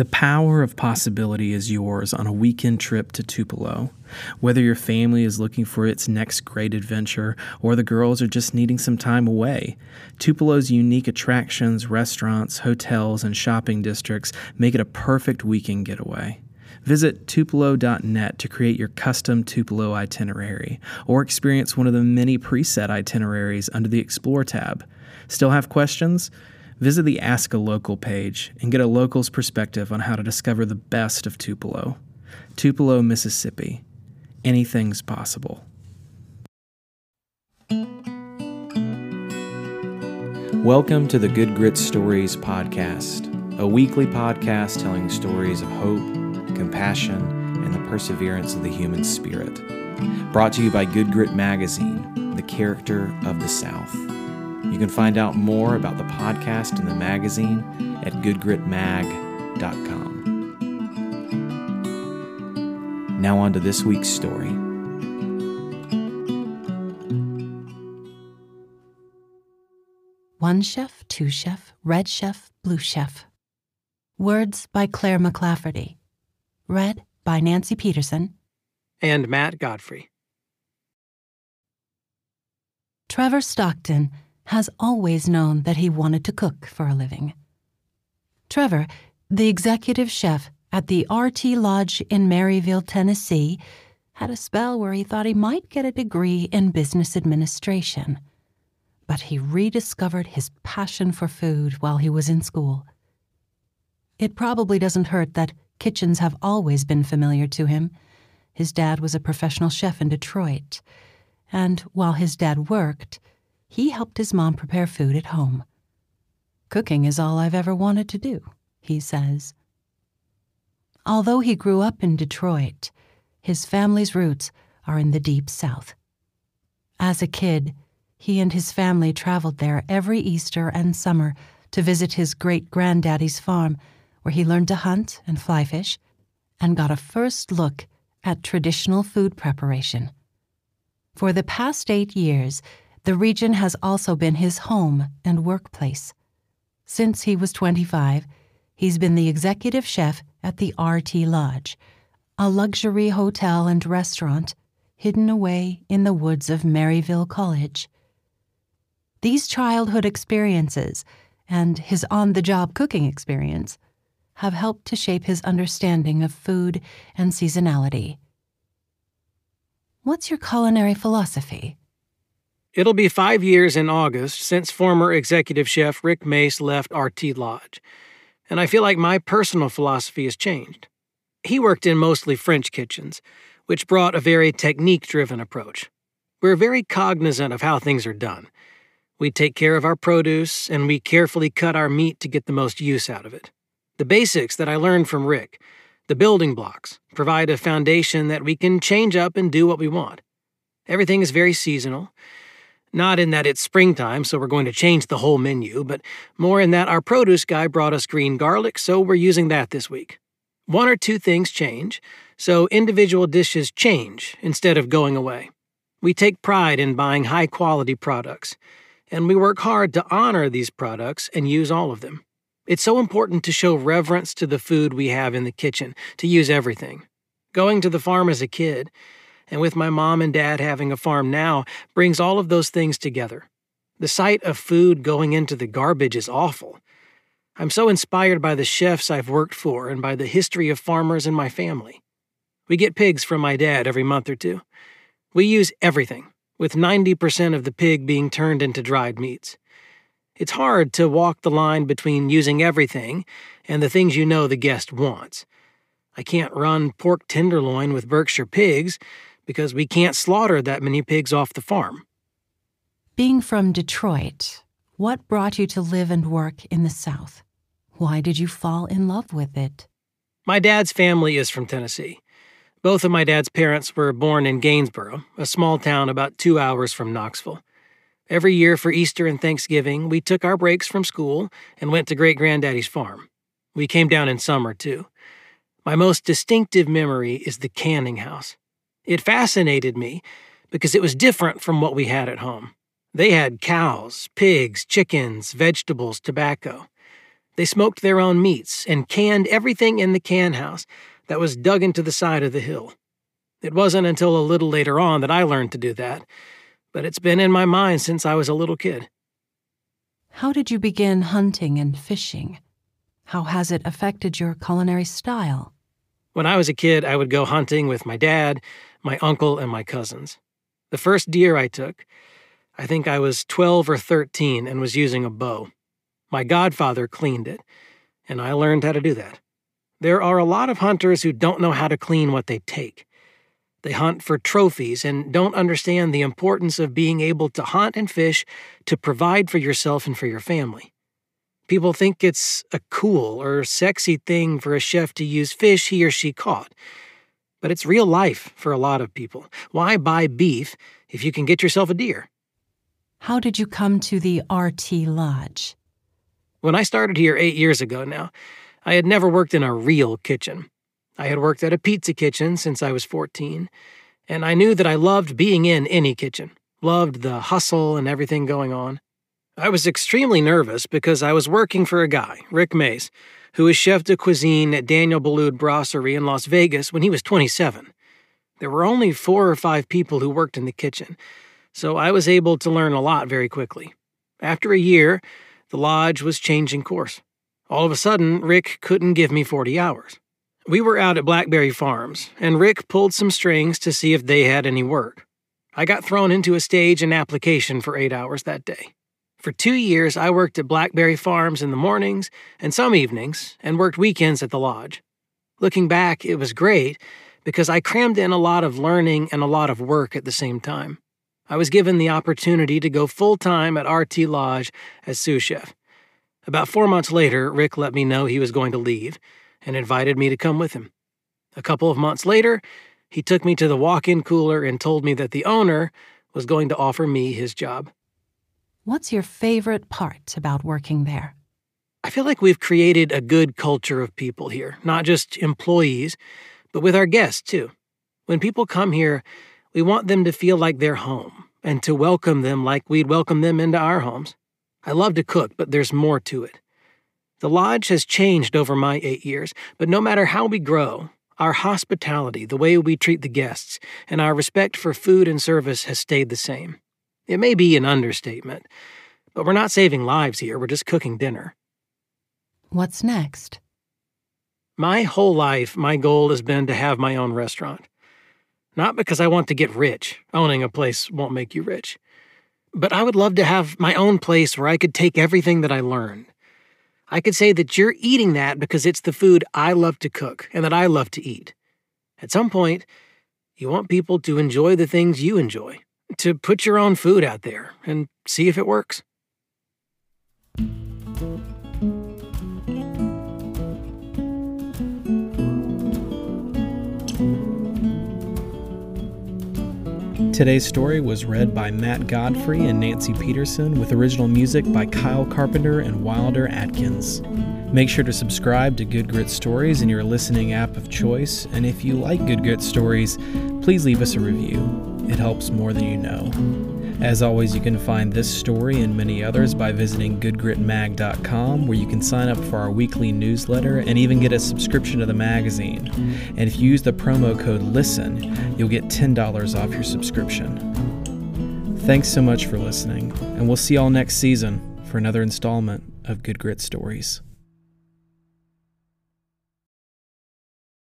The power of possibility is yours on a weekend trip to Tupelo. Whether your family is looking for its next great adventure or the girls are just needing some time away, Tupelo's unique attractions, restaurants, hotels, and shopping districts make it a perfect weekend getaway. Visit Tupelo.net to create your custom Tupelo itinerary or experience one of the many preset itineraries under the Explore tab. Still have questions? Visit the Ask a Local page and get a local's perspective on how to discover the best of Tupelo. Tupelo, Mississippi. Anything's possible. Welcome to the Good Grit Stories podcast, a weekly podcast telling stories of hope, compassion, and the perseverance of the human spirit. Brought to you by Good Grit Magazine, the character of the South. You can find out more about the podcast and the magazine at goodgritmag.com. Now, on to this week's story. One chef, two chef, red chef, blue chef. Words by Claire McClafferty. Read by Nancy Peterson and Matt Godfrey. Trevor Stockton has always known that he wanted to cook for a living. Trevor, the executive chef at the RT Lodge in Maryville, Tennessee, had a spell where he thought he might get a degree in business administration. But he rediscovered his passion for food while he was in school. It probably doesn't hurt that kitchens have always been familiar to him. His dad was a professional chef in Detroit, and while his dad worked, he helped his mom prepare food at home. Cooking is all I've ever wanted to do, he says. Although he grew up in Detroit, his family's roots are in the deep south. As a kid, he and his family traveled there every Easter and summer to visit his great granddaddy's farm, where he learned to hunt and fly fish and got a first look at traditional food preparation. For the past eight years, the region has also been his home and workplace. Since he was 25, he's been the executive chef at the RT Lodge, a luxury hotel and restaurant hidden away in the woods of Maryville College. These childhood experiences and his on the job cooking experience have helped to shape his understanding of food and seasonality. What's your culinary philosophy? It'll be five years in August since former executive chef Rick Mace left RT Lodge, and I feel like my personal philosophy has changed. He worked in mostly French kitchens, which brought a very technique driven approach. We're very cognizant of how things are done. We take care of our produce, and we carefully cut our meat to get the most use out of it. The basics that I learned from Rick, the building blocks, provide a foundation that we can change up and do what we want. Everything is very seasonal not in that it's springtime, so we're going to change the whole menu, but more in that our produce guy brought us green garlic, so we're using that this week. One or two things change, so individual dishes change instead of going away. We take pride in buying high quality products, and we work hard to honor these products and use all of them. It's so important to show reverence to the food we have in the kitchen, to use everything. Going to the farm as a kid, and with my mom and dad having a farm now, brings all of those things together. The sight of food going into the garbage is awful. I'm so inspired by the chefs I've worked for and by the history of farmers in my family. We get pigs from my dad every month or two. We use everything, with 90% of the pig being turned into dried meats. It's hard to walk the line between using everything and the things you know the guest wants. I can't run pork tenderloin with Berkshire pigs because we can't slaughter that many pigs off the farm. Being from Detroit, what brought you to live and work in the South? Why did you fall in love with it? My dad's family is from Tennessee. Both of my dad's parents were born in Gainesboro, a small town about two hours from Knoxville. Every year for Easter and Thanksgiving, we took our breaks from school and went to great granddaddy's farm. We came down in summer, too. My most distinctive memory is the canning house. It fascinated me because it was different from what we had at home. They had cows, pigs, chickens, vegetables, tobacco. They smoked their own meats and canned everything in the can house that was dug into the side of the hill. It wasn't until a little later on that I learned to do that, but it's been in my mind since I was a little kid. How did you begin hunting and fishing? How has it affected your culinary style? When I was a kid, I would go hunting with my dad, my uncle, and my cousins. The first deer I took, I think I was 12 or 13 and was using a bow. My godfather cleaned it, and I learned how to do that. There are a lot of hunters who don't know how to clean what they take. They hunt for trophies and don't understand the importance of being able to hunt and fish to provide for yourself and for your family. People think it's a cool or sexy thing for a chef to use fish he or she caught. But it's real life for a lot of people. Why buy beef if you can get yourself a deer? How did you come to the RT Lodge? When I started here eight years ago now, I had never worked in a real kitchen. I had worked at a pizza kitchen since I was 14, and I knew that I loved being in any kitchen, loved the hustle and everything going on. I was extremely nervous because I was working for a guy, Rick Mace, who was chef de cuisine at Daniel Boulud Brasserie in Las Vegas when he was 27. There were only four or five people who worked in the kitchen, so I was able to learn a lot very quickly. After a year, the lodge was changing course. All of a sudden, Rick couldn't give me 40 hours. We were out at Blackberry Farms, and Rick pulled some strings to see if they had any work. I got thrown into a stage and application for eight hours that day. For two years, I worked at Blackberry Farms in the mornings and some evenings, and worked weekends at the lodge. Looking back, it was great because I crammed in a lot of learning and a lot of work at the same time. I was given the opportunity to go full time at RT Lodge as sous chef. About four months later, Rick let me know he was going to leave, and invited me to come with him. A couple of months later, he took me to the walk in cooler and told me that the owner was going to offer me his job. What's your favorite part about working there? I feel like we've created a good culture of people here, not just employees, but with our guests too. When people come here, we want them to feel like they're home and to welcome them like we'd welcome them into our homes. I love to cook, but there's more to it. The lodge has changed over my eight years, but no matter how we grow, our hospitality, the way we treat the guests, and our respect for food and service has stayed the same. It may be an understatement, but we're not saving lives here, we're just cooking dinner. What's next? My whole life, my goal has been to have my own restaurant. Not because I want to get rich, owning a place won't make you rich, but I would love to have my own place where I could take everything that I learned I could say that you're eating that because it's the food I love to cook and that I love to eat. At some point, you want people to enjoy the things you enjoy, to put your own food out there and see if it works. Today's story was read by Matt Godfrey and Nancy Peterson with original music by Kyle Carpenter and Wilder Atkins. Make sure to subscribe to Good Grit Stories in your listening app of choice, and if you like Good Grit Stories, please leave us a review. It helps more than you know. As always, you can find this story and many others by visiting goodgritmag.com, where you can sign up for our weekly newsletter and even get a subscription to the magazine. And if you use the promo code LISTEN, you'll get $10 off your subscription. Thanks so much for listening, and we'll see y'all next season for another installment of Good Grit Stories.